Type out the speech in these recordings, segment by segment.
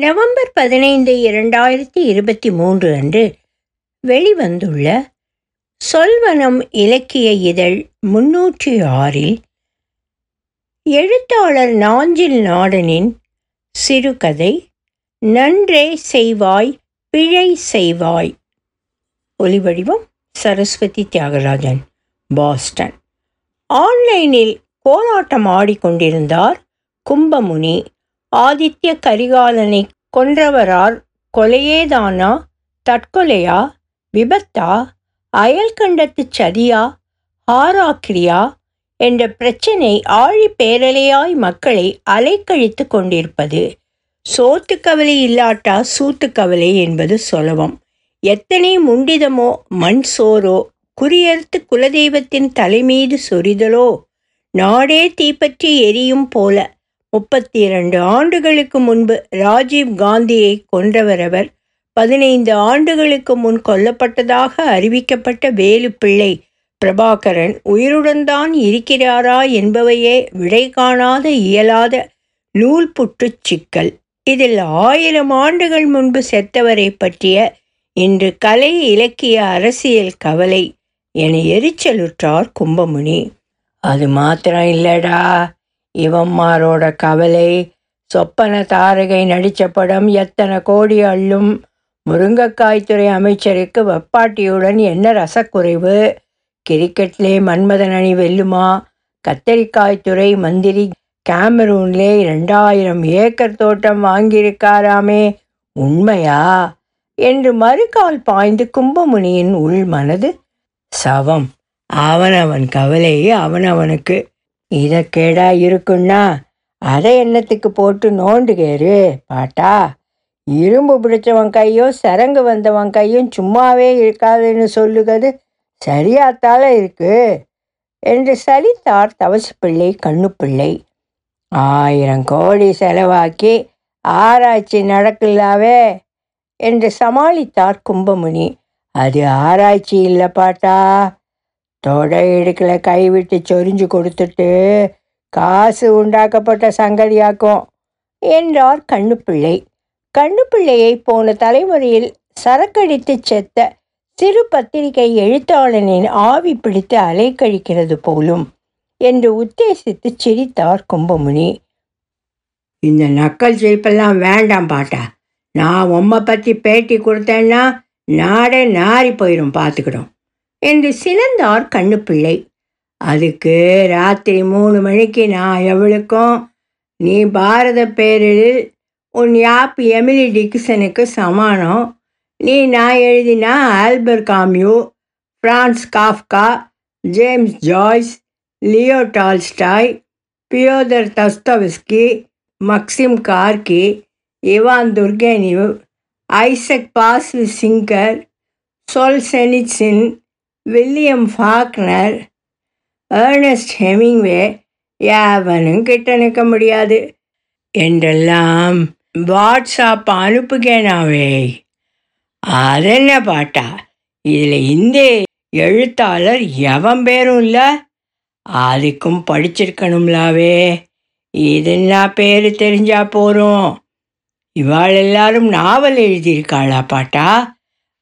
November பதினைந்து இரண்டாயிரத்தி இருபத்தி மூன்று அன்று வெளிவந்துள்ள சொல்வனம் இலக்கிய இதழ் முன்னூற்றி ஆறில் எழுத்தாளர் நாஞ்சில் நாடனின் சிறுகதை நன்றே செய்வாய் பிழை செய்வாய். ஒலிவடிவம் சரஸ்வதி தியாகராஜன் பாஸ்டன். ஆன்லைனில் கோலாட்டம் ஆடிக்கொண்டிருந்தார் கும்பமுனி. ஆதித்ய கரிகாலனை கொன்றவரார் கொலையேதானா? தற்கொலையா? விபத்தா? அயல்கண்டத்துச் சதியா? ஆராக்கிரியா என்ற பிரச்சனை ஆழி பேரலையாய் மக்களை அலைக்கழித்து கொண்டிருப்பது. சோத்து கவலை இல்லாட்டா சூத்து கவலை என்பது சுலபம். எத்தனை முண்டிதமோ மண் சோரோ குறியறுத்து குலதெய்வத்தின் தலைமீது சொரிதலோ நாடே தீப்பற்றி எரியும் போல முப்பத்தி இரண்டு ஆண்டுகளுக்கு முன்பு ராஜீவ் காந்தியை கொன்றவரவர் பதினைந்து ஆண்டுகளுக்கு முன் கொல்லப்பட்டதாக அறிவிக்கப்பட்ட வேலுப்பிள்ளை பிரபாகரன் உயிருடன் தான் இருக்கிறாரா என்பவையே விடை காணாத இயலாத நூல் புற்றுச் சிக்கல். இதில் ஆயிரம் ஆண்டுகள் முன்பு செத்தவரை பற்றிய இன்று கலை இலக்கிய அரசியல் கவலை என எரிச்சலுற்றார் கும்பமுனி. அது மாத்திரம் இல்லடா. இவம்மாரோட கவலை சொப்பன தாரகை நடித்த படம் எத்தனை கோடி அள்ளும். முருங்கைக்காய்த்துறை அமைச்சருக்கு வெப்பாட்டியுடன் என்ன ரசக்குறைவு? கிரிக்கெட்லே மன்மதன் அணி வெல்லுமா? கத்தரிக்காய்த்துறை மந்திரி கேமரூன்லே ரெண்டாயிரம் ஏக்கர் தோட்டம் வாங்கியிருக்காராமே உண்மையா? என்று மறுகால் பாய்ந்து கும்பமுனியின் உள் மனது சவம். அவனவன் கவலை அவனவனுக்கு. இதை கேடா இருக்குன்னா அதை எண்ணத்துக்கு போட்டு நோண்டுகேரு பாட்டா. இரும்பு பிடிச்சவன் கையும் சரங்கு வந்தவன் கையும் சும்மாவே இருக்காதுன்னு சொல்லுகிறது சரியாத்தால இருக்கு என்று சலித்தார் தவசுப்பிள்ளை கண்ணுப்பிள்ளை. ஆயிரம் கோடி செலவாக்கி ஆராய்ச்சி நடக்கலாவே என்று சமாளித்தார் கும்பமுனி. அது ஆராய்ச்சி இல்லை பாட்டா. தொடை இடுக்கில் கைவிட்டு சொரிஞ்சு கொடுத்துட்டு காசு உண்டாக்கப்பட்ட சங்கதியாக்கும் என்றார் கண்ணுப்பிள்ளை. கண்ணுப்பிள்ளையை போன தலைமுறையில் சரக்கடித்து செத்த சிறு பத்திரிகை எழுத்தாளனின் ஆவி பிடித்து அலைக்கழிக்கிறது போலும் என்று உத்தேசித்து சிரித்தார் கும்பமுனி. இந்த நக்கல் சிரிப்பெல்லாம் வேண்டாம் பாட்டா. நான் உம்மை பற்றி பேட்டி கொடுத்தேன்னா நாடே நாரி போயிடும் பார்த்துக்கிடும் என்று சினந்தார் கண்ணுப்பிள்ளை. அதுக்கு ராத்திரி மூணு மணிக்கு நான் எவளுக்கும் நீ பாரத பேரில் உன் யாப் எமிலி டிக்சனுக்கு சமானம். நீ நான் எழுதினா Albert Camus Franz Kafka James Joyce Leo Tolstoy Fyodor Dostoevsky Maxim Gorky Ivan Turgenev Isaac Bashevis Singer Solzhenitsyn William Faulkner Ernest Hemingway யாவனும் கிட்ட நிற்க முடியாது. என்றெல்லாம் வாட்ஸ்அப் அனுப்புகேனாவே அதென்ன பாட்டா? இதில் இந்திய எழுத்தாளர் எவன் பேரும் இல்லை? அதுக்கும் படிச்சிருக்கணும்லாவே இதுன்னா பேர் தெரிஞ்சா போகிறோம் இவாள் எல்லாரும் நாவல் எழுதியிருக்காளா பாட்டா?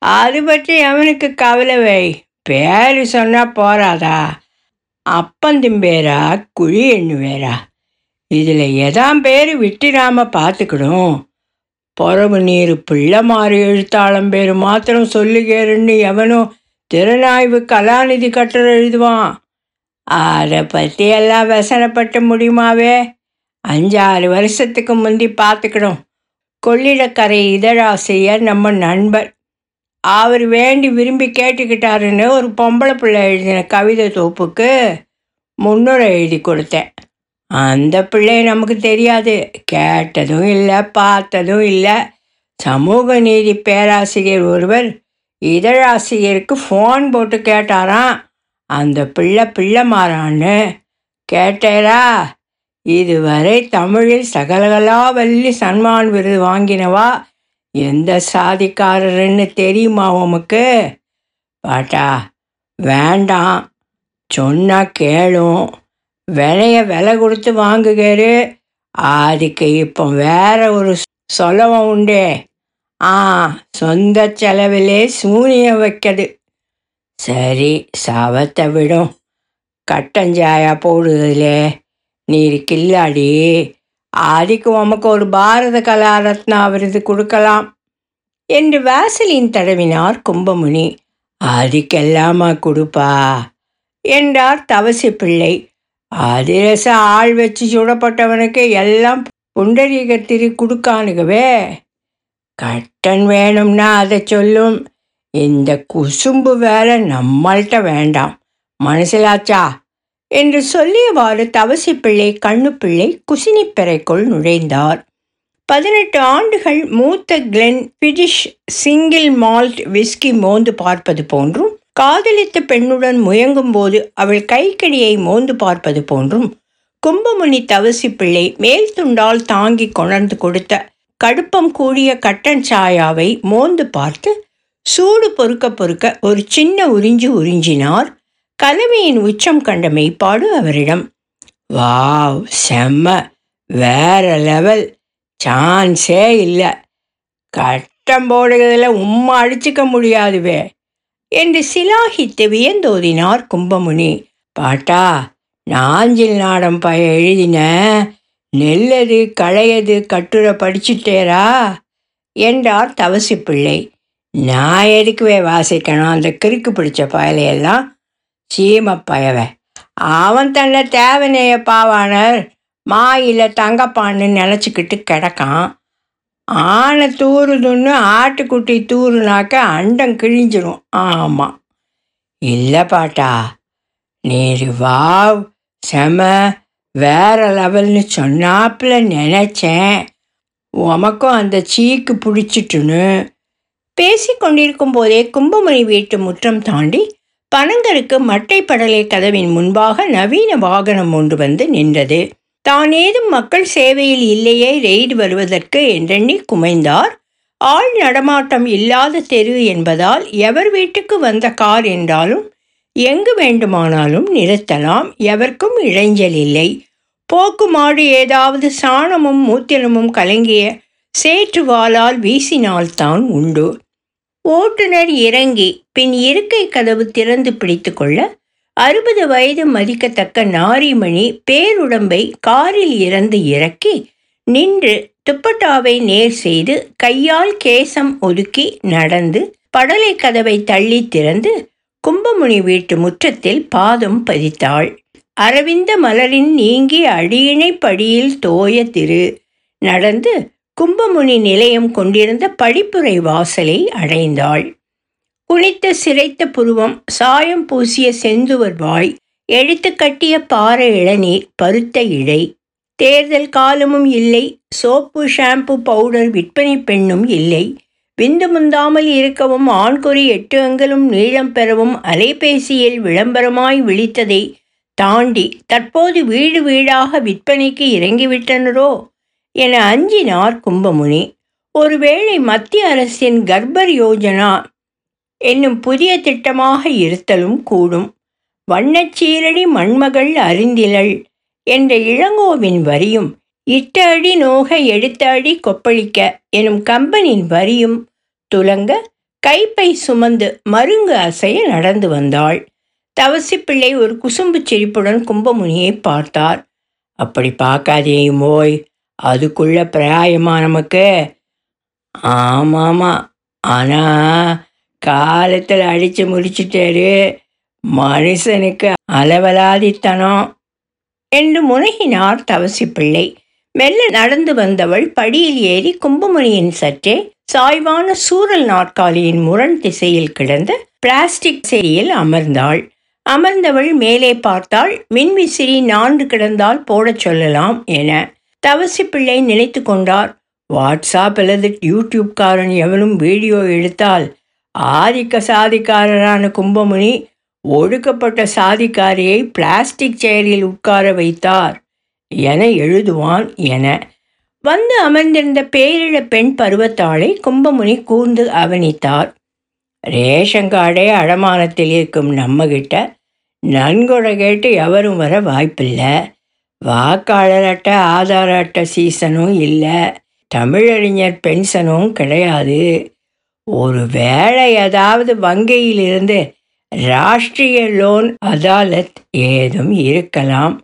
அது பற்றி அவனுக்கு கவலை வை பேர் சொன்னால் போறாதா? அப்பந்திம்பேரா குழி எண்ணுவேரா? இதில் எதாம் பேர் விட்டிராம பார்த்துக்கணும் பொறவு நீர் பிள்ளை மாறி எழுத்தாளம் பேர் மாத்திரம் சொல்லுகேருன்னு எவனும் திறனாய்வு கலாநிதி கட்டுரை எழுதுவான். அதை பற்றி எல்லாம் வசனப்பட்ட முடியுமாவே? அஞ்சாறு வருஷத்துக்கு முந்தி பார்த்துக்கணும் கொள்ளிடக்கரை இதழாசிரியர் நம்ம நண்பர் அவர் வேண்டி விரும்பி கேட்டுக்கிட்டாருன்னு ஒரு பொம்பளை பிள்ளை எழுதின கவிதை தொகுப்புக்கு முன்னுரை எழுதி கொடுத்தேன். அந்த பிள்ளை நமக்கு தெரியாது. கேட்டதும் இல்லை பார்த்ததும் இல்லை. சமூக நீதி பேராசிரியர் ஒருவர் இதழாசிரியருக்கு ஃபோன் போட்டு கேட்டாராம். அந்த பிள்ளை பிள்ளை மாறான்னு கேட்டேரா. இதுவரை தமிழில் சகலகலா வள்ளி சன்மான் விருது வாங்கினவா? எந்த சாதிக்காரருன்னு தெரியுமா உமக்கு? பாட்டா வேண்டாம். சொன்னா கேளும். விலைய விலை கொடுத்து வாங்குகிறாரு அதுக்கு இப்போ வேற ஒரு சொலவம் உண்டே. ஆ சொந்த செலவிலே சூனியம் வைக்கது. சரி சவத்தை விடும். கட்டஞ்சாயா போடுதலே நீர் கில்லாடி. ஆதிக்கு உமக்கு ஒரு பாரத கலா ரத்னா விருது கொடுக்கலாம் என்று வாசலின் தடவினார் கும்பமுனி. ஆதிக்கெல்லாமா கொடுப்பா? என்றார் தவசி பிள்ளை. ஆதிரச ஆள் வச்சு சுடப்பட்டவனுக்கு எல்லாம் புண்டரீகத்திரி கொடுக்கானுகவே. கட்டன் வேணும்னா அதை சொல்லும். இந்த குசும்பு வேலை நம்மள்கிட்ட வேண்டாம். மனசிலாச்சா? என்று சொல்லியவாறு தவசி பிள்ளை கண்ணுப்பிள்ளை குசினிப்பெறைக்குள் நுழைந்தார். பதினெட்டு ஆண்டுகள் மூத்த Glenfiddich single malt whisky மோந்து பார்ப்பது போன்றும் காதலித்த பெண்ணுடன் முயங்கும் போது அவள் கைக்கடியை மோந்து பார்ப்பது போன்றும் கும்பமுனி தவசி பிள்ளை மேல் துண்டால் தாங்கி கொணர்ந்து கொடுத்த கடுப்பம் கூடிய கட்டன் சாயாவை மோந்து பார்த்து சூடு பொறுக்க பொறுக்க ஒரு சின்ன உறிஞ்சு உறிஞ்சினார். கலவையின் உச்சம் கண்ட மெய்ப்பாடு அவரிடம். வாவ் செம்ம. வேற லெவல். சான்ஸே இல்லை. கட்டம் போடுகிறதுல உம்மா அடிச்சுக்க முடியாதுவே என்று சிலாகித்து வியந்தோதினார் கும்பமுனி. பாட்டா நாஞ்சில் நாடம் பய எழுதின நெல்லது களையது கட்டுரை படிச்சுட்டேரா என்றார் தவசி பிள்ளை நான் எதுக்குவே வாசிக்கணும்? அந்த கிறுக்கு பிடிச்ச பயலையெல்லாம் சீம அவன் தன்னை தேவனைய பாவானர் மாயில தங்கப்பான்னு நினச்சிக்கிட்டு கிடக்கான். ஆனை தூறுதுன்னு ஆட்டுக்குட்டி தூறுனாக்க அண்டம் கிழிஞ்சிரும். ஆமாம் இல்லை பாட்டா நீர் வாவ் செம வேற லெவல்னு சொன்னாப்புல நினச்சேன். உமக்கும் அந்த சீக்கு பிடிச்சிட்டுன்னு. பேசி கொண்டிருக்கும் போதே கும்பமணி வீட்டு முற்றம் தாண்டி பனங்கருக்கு மட்டை கதவின் முன்பாக நவீன வாகனம் ஒன்று வந்து நின்றது. தான் ஏதும் மக்கள் சேவையில் இல்லையே ரெய்டு வருவதற்கு என்றெண்ணி குமைந்தார். ஆள் நடமாட்டம் இல்லாத தெரு என்பதால் எவர் வீட்டுக்கு வந்த கார் என்றாலும் எங்கு வேண்டுமானாலும் நிறுத்தலாம். எவர்க்கும் இடைஞ்சல் இல்லை. போக்கு மாடு ஏதாவது சாணமும் மூத்திரமும் கலங்கிய சேற்றுவாளால் வீசினால்தான் உண்டு. ஓட்டுநர் இறங்கி பின் இருக்கை கதவு திறந்து பிடித்து கொள்ள அறுபது வயது மதிக்கத்தக்க நாரிமணி பேருடம்பை காரில் இறந்து இறக்கி நின்று துப்பட்டாவை நேர் செய்து கையால் கேசம் ஒதுக்கி நடந்து படலை கதவை தள்ளி திறந்து கும்பமுனி வீட்டு முற்றத்தில் பாதம் பதித்தாள். அரவிந்த மலரின் நீங்கி அடியினை படியில் தோய திரு நடந்து கும்பமுனி நிலையம் கொண்டிருந்த படிப்புரை வாசலை அடைந்தாள். குனித்த சிரைத்த புருவம் சாயம் பூசிய செந்துவர் வாய் எழுத்து கட்டிய பாறை இளநீர் பருத்த இழை. தேர்தல் காலமும் இல்லை சோப்பு ஷாம்பு பவுடர் விற்பனை பெண்ணும் இல்லை. விந்து முந்தாமல் இருக்கவும் ஆண்குறி எட்டு அங்கலும் நீளம் பெறவும் அலைபேசியில் விளம்பரமாய் விழித்ததை தாண்டி தற்போது வீடு வீடாக விற்பனைக்கு இறங்கிவிட்டனரோ? என அஞ்சினார் கும்பமுனி. ஒருவேளை மத்திய அரசின் கர்ப்பர் யோஜனா என்னும் புதிய திட்டமாக இருத்தலும் கூடும். வண்ணச்சீரடி மண்மகள் அறிந்திலள் என்ற இளங்கோவின் வரியும் இட்ட அடி நோக எடுத்த அடி கொப்பளிக்க எனும் கம்பனின் வரியும் துலங்க கைப்பை சுமந்து மருங்கு அசைய நடந்து வந்தாள். தவசிப்பிள்ளை ஒரு குசும்பு சிரிப்புடன் கும்பமுனியை பார்த்தார். அப்படி பார்க்காதேயும் ஓய் அதுக்குள்ள பிராயமா நமக்கு? ஆமாமா. ஆனா காலத்தில் அடித்து முடிச்சிட்டாரு. மனுஷனுக்கு அளவலாதித்தனம் என்று முனகினார் தவசி பிள்ளை மெல்ல நடந்து வந்தவள் படியில் ஏறி கும்பமுனியின் சற்றே சாய்வான சூரல் நாற்காலியின் முரண் திசையில் கிடந்த பிளாஸ்டிக் செடியில் அமர்ந்தாள். அமர்ந்தவள் மேலே பார்த்தாள் மின்விசிறி நான்கு கிடந்தால் போடச் சொல்லலாம் என. தவசி பிள்ளை நினைத்து கொண்டார். வாட்ஸ்அப் அல்லது யூடியூப்காரன் எவனும் வீடியோ எடுத்தால் ஆதிக்க சாதிக்காரரான கும்பமுனி ஒடுக்கப்பட்ட சாதிக்காரியை பிளாஸ்டிக் சேரில் உட்கார வைத்தார் என எழுதுவான் என. வந்து அமர்ந்திருந்த பேரிழ பெண் பருவத்தாளை கும்பமுனி கூர்ந்து அவனித்தார் ரேஷன் கார்டே அடமானத்தில் இருக்கும் நம்மகிட்ட நன்கொடை கேட்டு எவரும் வர வாய்ப்பில்லை. வாக்காளர் அட்டை ஆதார அட்டை சீசனும் இல்லை. தமிழறிஞர் பென்ஷனும் கிடையாது. ஒரு வேளை ஏதாவது வங்கியிலிருந்து ராஷ்டிரிய லோன் அதாலத் ஏதும் இருக்கலாம்.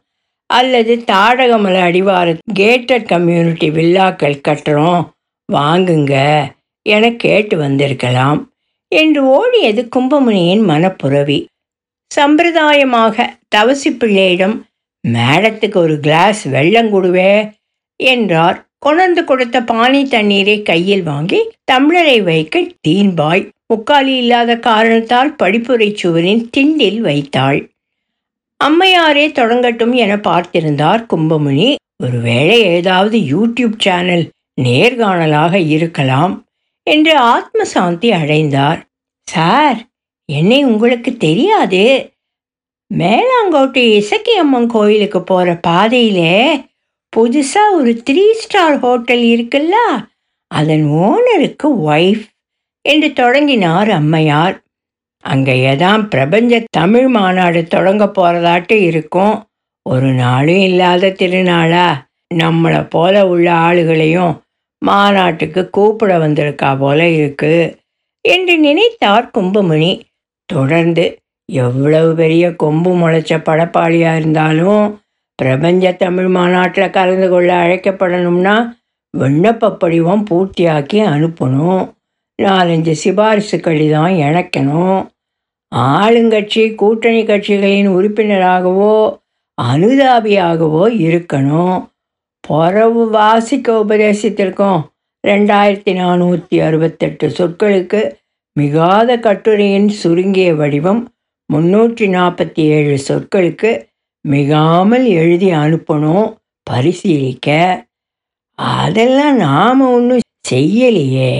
அல்லது தாடகமலை அடிவார கேட்டட் கம்யூனிட்டி வில்லாக்கள் கட்டுறோம் வாங்குங்க என கேட்டு வந்திருக்கலாம். என்று ஓடியது கும்பமுனியின் மனப்புறவி சம்பிரதாயமாக தவசி பிள்ளையிடம் மேடத்துக்கு ஒரு கிளாஸ் வெள்ளம் கொடுவே என்றார். கொணர்ந்து கொடுத்த பானை தண்ணீரை கையில் வாங்கி தம்ளரை வைக்க தீன்பாய் முக்காலி இல்லாத காரணத்தால் படிப்புரை சுவரின் திண்டில் வைத்தாள். அம்மையாரே தொடங்கட்டும் என பார்த்திருந்தார் கும்பமுனி. ஒருவேளை ஏதாவது யூடியூப் சேனல் நேர்காணலாக இருக்கலாம் என்று ஆத்மசாந்தி அடைந்தார். சார் என்னை உங்களுக்கு தெரியாது மேலாங்கோட்டை இசக்கி அம்மன் கோயிலுக்கு போகிற பாதையிலே புதுசாக ஒரு த்ரீ ஸ்டார் ஹோட்டல் இருக்குல்ல? அதன் ஓனருக்கு ஒய்ஃப் என்று தொடங்கினார் அம்மையார். அங்கே ஏதான் பிரபஞ்ச தமிழ் மாநாடு தொடங்க போகிறதாட்டு இருக்கும். ஒரு நாளும் இல்லாத திருநாளா? நம்மளை போல உள்ள ஆளுகளையும் மாநாட்டுக்கு கூப்பிட வந்திருக்கா போல இருக்கு என்று நினைத்தார் கும்பமணி. தொடர்ந்து எவ்வளவு பெரிய கொம்பு முளைச்ச படப்பாளியாக இருந்தாலும் பிரபஞ்ச தமிழ் மாநாட்டில் கலந்து கொள்ள அழைக்கப்படணும்னா விண்ணப்ப படிவம் பூர்த்தியாக்கி அனுப்பணும். நாலஞ்சு சிபாரிசு கடிதம் இணைக்கணும். ஆளுங்கட்சி கூட்டணி கட்சிகளின் உறுப்பினராகவோ அனுதாபியாகவோ இருக்கணும். பொறவு வாசிக்க உபதேசித்திருக்கோம். ரெண்டாயிரத்தி நானூற்றி அறுபத்தெட்டு சொற்களுக்கு மிகாத கட்டுரையின் சுருங்கிய வடிவம் முன்னூற்றி நாற்பத்தி ஏழு சொற்களுக்கு மிகாமல் எழுதி அனுப்பணும் பரிசீலிக்க. அதெல்லாம் நாம் ஒன்றும் செய்யலையே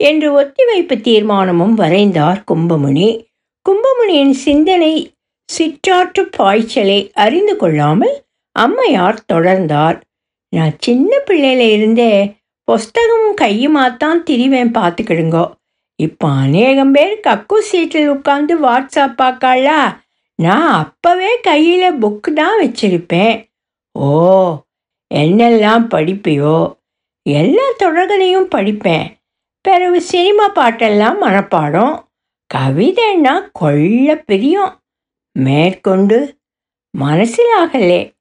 என்று ஒத்திவைப்பு தீர்மானமும் வரைந்தார் கும்பமுனி. கும்பமுனியின் சிந்தனை சிற்றாற்று பாய்ச்சலை அறிந்து கொள்ளாமல் அம்மையார் தொடர்ந்தார். நான் சின்ன பிள்ளையில இருந்தே புஸ்தகமும் கையுமாத்தான் திரிவேன் பார்த்துக்கிடுங்கோ. இப்போ அநேகம் பேர் கக்கு சீட்டில் உட்காந்து வாட்ஸ்அப் பார்க்காளா? நான் அப்போவே கையில் புக்கு தான் வச்சிருப்பேன். ஓ என்னெல்லாம் படிப்பியோ? எல்லா தொடர்களையும் படிப்பேன். பிறகு சினிமா பாட்டெல்லாம் மனப்பாடம். கவிதைன்னா கொள்ள பிரியம். மேற்கொண்டு மனசிலாகலே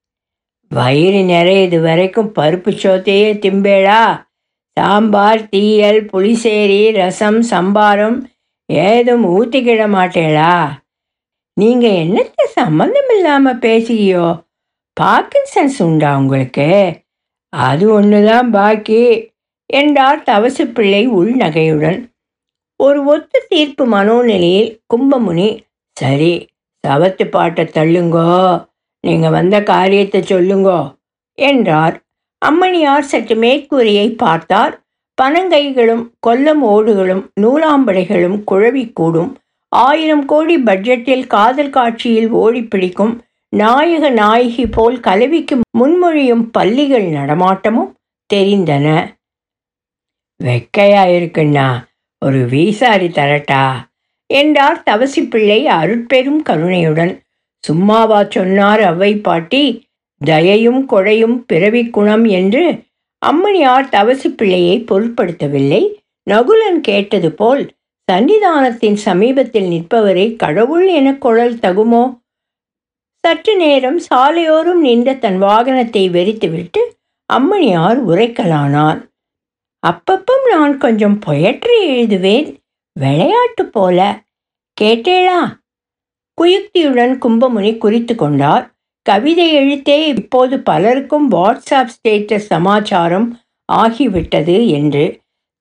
வயிறு நிறையது வரைக்கும் பருப்பு சோத்தையே திம்பேடா. சாம்பார் தீயல் புளிசேரி ரசம் சம்பாரம் ஏதும் ஊற்றிக்கிட மாட்டேளா? நீங்கள் என்னத்த சம்மந்தம் இல்லாமல் பேசுகியோ? பார்க்கின்சன்ஸ் உண்டா உங்களுக்கு? அது ஒன்று தான் பாக்கி. என்றார் தவசு பிள்ளை உள்நகையுடன். ஒரு ஒத்து தீர்ப்பு மனோநிலையில் கும்பமுனி சரி சவத்து பாட்டை தள்ளுங்கோ. நீங்கள் வந்த காரியத்தை சொல்லுங்கோ. என்றார். அம்மணியார் சற்று மேற்கூரையை பார்த்தார். பனங்கைகளும் கொல்லம் ஓடுகளும் நூலாம்படைகளும் குழவிக்கூடும். ஆயிரம் கோடி பட்ஜெட்டில் காதல் காட்சியில் ஓடி பிடிக்கும் நாயக நாயகி போல் கலவிக்கு முன்மொழியும் பள்ளிகள் நடமாட்டமும் தெரிந்தன. வெக்கையா இருக்குண்ணா ஒரு வீசாரி தரட்டா என்றார் தவசி பிள்ளை அருட்பெரும் கருணையுடன். சும்மாவா சொன்னார் அவ்வை பாட்டி? தயையும் கொழையும் பிறவி குணம் என்று அம்மணியார் தவசி பிள்ளையை பொருட்படுத்தவில்லை. நகுலன் கேட்டது போல் சன்னிதானத்தின் சமீபத்தில் நிற்பவரை கடவுள் என குழல் தகுமோ? சற்று நேரம் சாலையோரும் நின்ற தன் வாகனத்தை வெறித்துவிட்டு அம்மணியார் உரைக்கலானார். அப்பப்பம் நான் கொஞ்சம் பொயற்றி எழுதுவேன் விளையாட்டு போல. கேட்டேளா? குயுக்தியுடன் கும்பமுனி குறித்து கொண்டார். கவிதை எழுத்தே இப்போது பலருக்கும் வாட்ஸ்அப் ஸ்டேட்டஸ் சமாச்சாரம் ஆகிவிட்டது என்று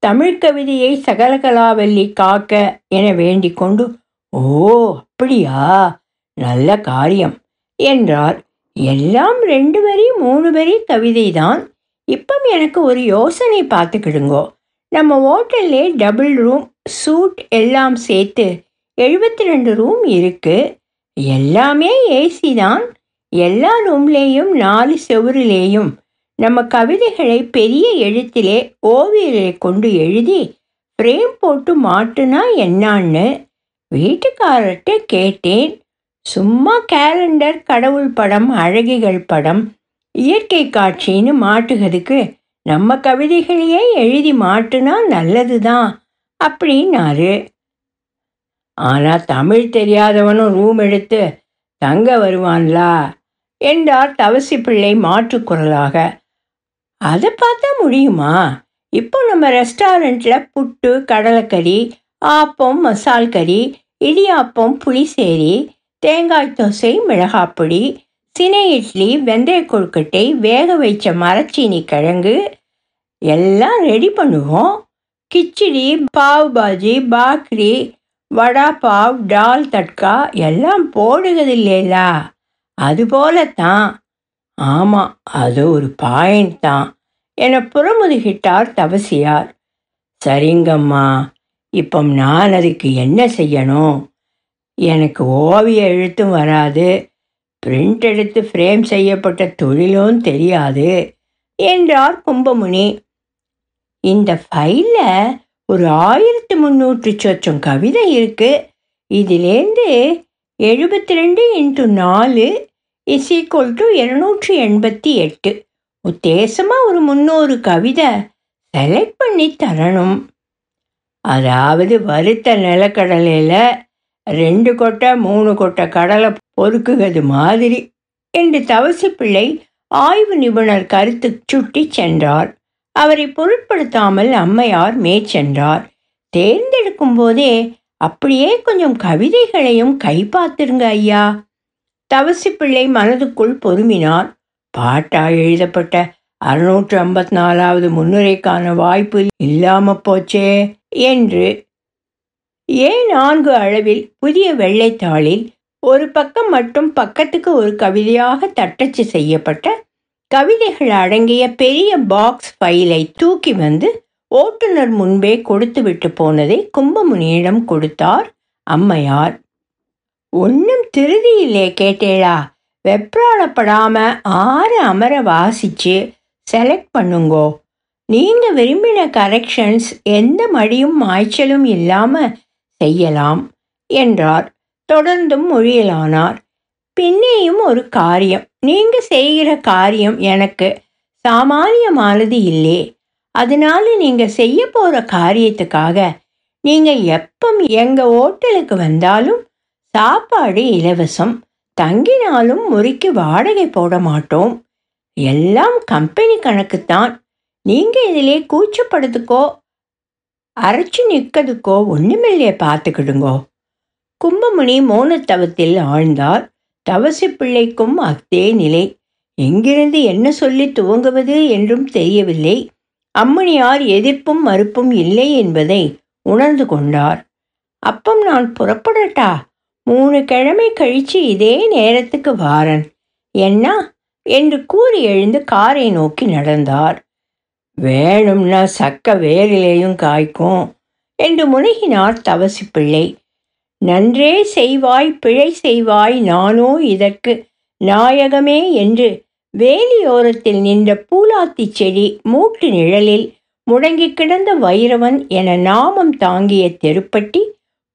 தமிழ் கவிதையை சகலகலாவல்லி காக்க என வேண்டிக் கொண்டு ஓ அப்படியா? நல்ல காரியம் என்றார். எல்லாம் ரெண்டு வரி மூணு வரி கவிதை தான் இப்பம் எனக்கு ஒரு யோசனை பார்த்துக்கிடுங்கோ. நம்ம ஹோட்டல்லே டபுள் ரூம் சூட் எல்லாம் சேர்த்து எழுபத்தி ரெண்டு ரூம் இருக்கு. எல்லாமே ஏசி தான் எல்லா ரூம்லேயும் நாலு செவுரிலேயும் நம்ம கவிதைகளை பெரிய எழுத்திலே ஓவியரை கொண்டு எழுதி ஃப்ரேம் போட்டு மாட்டுனா என்னான்னு வீட்டுக்காரர்கிட்ட கேட்டேன். சும்மா கேலண்டர் கடவுள் படம் அழகிகள் படம் இயற்கை காட்சின்னு மாட்டுகிறதுக்கு நம்ம கவிதைகளையே எழுதி மாட்டுனா நல்லது தான் அப்படின்னாரு. ஆனால் தமிழ் தெரியாதவனும் ரூம் எடுத்து தங்க வருவான்லா? என்றார் தவசி பிள்ளை மாற்றுக்குரலாக அதை பார்த்தா முடியுமா? இப்போ நம்ம ரெஸ்டாரண்ட்டில் புட்டு கடலைக்கறி ஆப்பம் மசால் கறி இடியாப்பம் புளிசேரி தேங்காய் தோசை மிளகாப்பொடி சினை இட்லி வெந்தய கொழுக்கட்டை வேக வைச்ச மரச்சீனி கிழங்கு எல்லாம் ரெடி பண்ணுவோம். கிச்சடி பாவ் பாஜி பாக்ரி வடா பாவ் டால் தட்கா எல்லாம் போடுகிறதில்லைலா. அதுபோலத்தான். ஆமாம் அது ஒரு பாயிண்ட் தான். என புறமுதுகிட்டார் தவசியார் சரிங்கம்மா இப்போ நான் அதுக்கு என்ன செய்யணும்? எனக்கு ஓவிய எழுத்தும் வராது. பிரிண்ட் எடுத்து ஃப்ரேம் செய்யப்பட்ட தொழிலும் தெரியாது என்றார் கும்பமுனி. இந்த ஃபைலில் ஒரு ஆயிரத்து முந்நூற்று சொச்சம் கவிதை இருக்குது இதிலேருந்து எழுபத்தி ரெண்டு இன்ட்டு நாலு இஸ் ஈக்குவல் டு இருநூற்றி எண்பத்தி எட்டு. உத்தேசமாக ஒரு முன்னூறு கவிதை செலக்ட் பண்ணி தரணும். அதாவது வறுத்த நிலக்கடலையில் ரெண்டு கொட்டை மூணு கொட்டை கடலை பொறுக்குகிறது மாதிரி என்று தவசி பிள்ளை ஆய்வு நிபுணர் கருத்து சுட்டி சென்றார். அவரை பொருட்படுத்தாமல் அம்மையார் மேற்சென்றார். தேர்ந்தெடுக்கும் போதே அப்படியே கொஞ்சம் கவிதைகளையும் கை பார்த்துருங்க ஐயா. தவசி பிள்ளை மனதுக்குள் பொறுமினார். பாட்டாக எழுதப்பட்ட அறுநூற்று ஐம்பத்தி நாலாவது முன்னுரைக்கான வாய்ப்பு இல்லாம போச்சே என்று. ஏன் நான்கு அளவில் புதிய வெள்ளைத்தாளில் ஒரு பக்கம் மட்டும் பக்கத்துக்கு ஒரு கவிதையாக தட்டச்சு செய்யப்பட்ட கவிதைகள் அடங்கிய பெரிய பாக்ஸ் ஃபைலை தூக்கி வந்து ஓட்டுநர் முன்பே கொடுத்து விட்டு போனதை கும்பமுனியிடம் கொடுத்தார் அம்மையார். ஒன்றும் திருதியிலே கேட்டேளா. வெப்ராளப்படாம ஆறு அமர வாசிச்சு செலக்ட் பண்ணுங்கோ. நீங்க விரும்பின கரெக்ஷன்ஸ் எந்த மடியும் மாய்ச்சலும் இல்லாம செய்யலாம் என்றார். தொடர்ந்தும் மொழியலானார். பின்னேயும் ஒரு காரியம். நீங்க செய்கிற காரியம் எனக்கு சாமானியமானது இல்லே. அதனால நீங்கள் செய்ய போகிற காரியத்துக்காக நீங்கள் எப்பம் எங்கள் ஓட்டலுக்கு வந்தாலும் சாப்பாடு இலவசம் தங்கினாலும் முறிக்கு வாடகை போட மாட்டோம். எல்லாம் கம்பெனி கணக்குத்தான். நீங்கள் இதிலே கூச்சப்படுறதுக்கோ அரைச்சு நிற்கிறதுக்கோ ஒன்றுமில்லையே பார்த்துக்கிடுங்கோ. கும்பமுனி மோனத்தவத்தில் ஆழ்ந்தார். தவசி பிள்ளைக்கும் அதே நிலை. எங்கிருந்து என்ன சொல்லி துவங்குவது என்றும் தெரியவில்லை. அம்மணியார் எதிர்ப்பும் மறுப்பும் இல்லை என்பதை உணர்ந்து கொண்டார். அப்பம் நான் புறப்படட்டா? மூணு கிழமை கழித்து இதே நேரத்துக்கு வாரன். என்ன என்று கூறி எழுந்து காரை நோக்கி நடந்தார். வேணும்னா சக்க வேரிலேயும் காய்க்கும் என்று முனகினார் தவசி பிள்ளை நன்றே செய்வாய் பிழை செய்வாய் நானோ இதற்கு நாயகமே என்று வேலியோரத்தில் நின்ற பூலாத்தி செடி மூட்டு நிழலில் முடங்கி கிடந்த வைரவன் என நாமம் தாங்கிய தெருப்பட்டி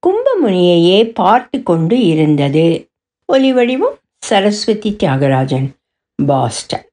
கும்பமுனியையே பார்த்து கொண்டு இருந்தது. ஒலிவடிவும் சரஸ்வதி தியாகராஜன் பாஸ்டன்.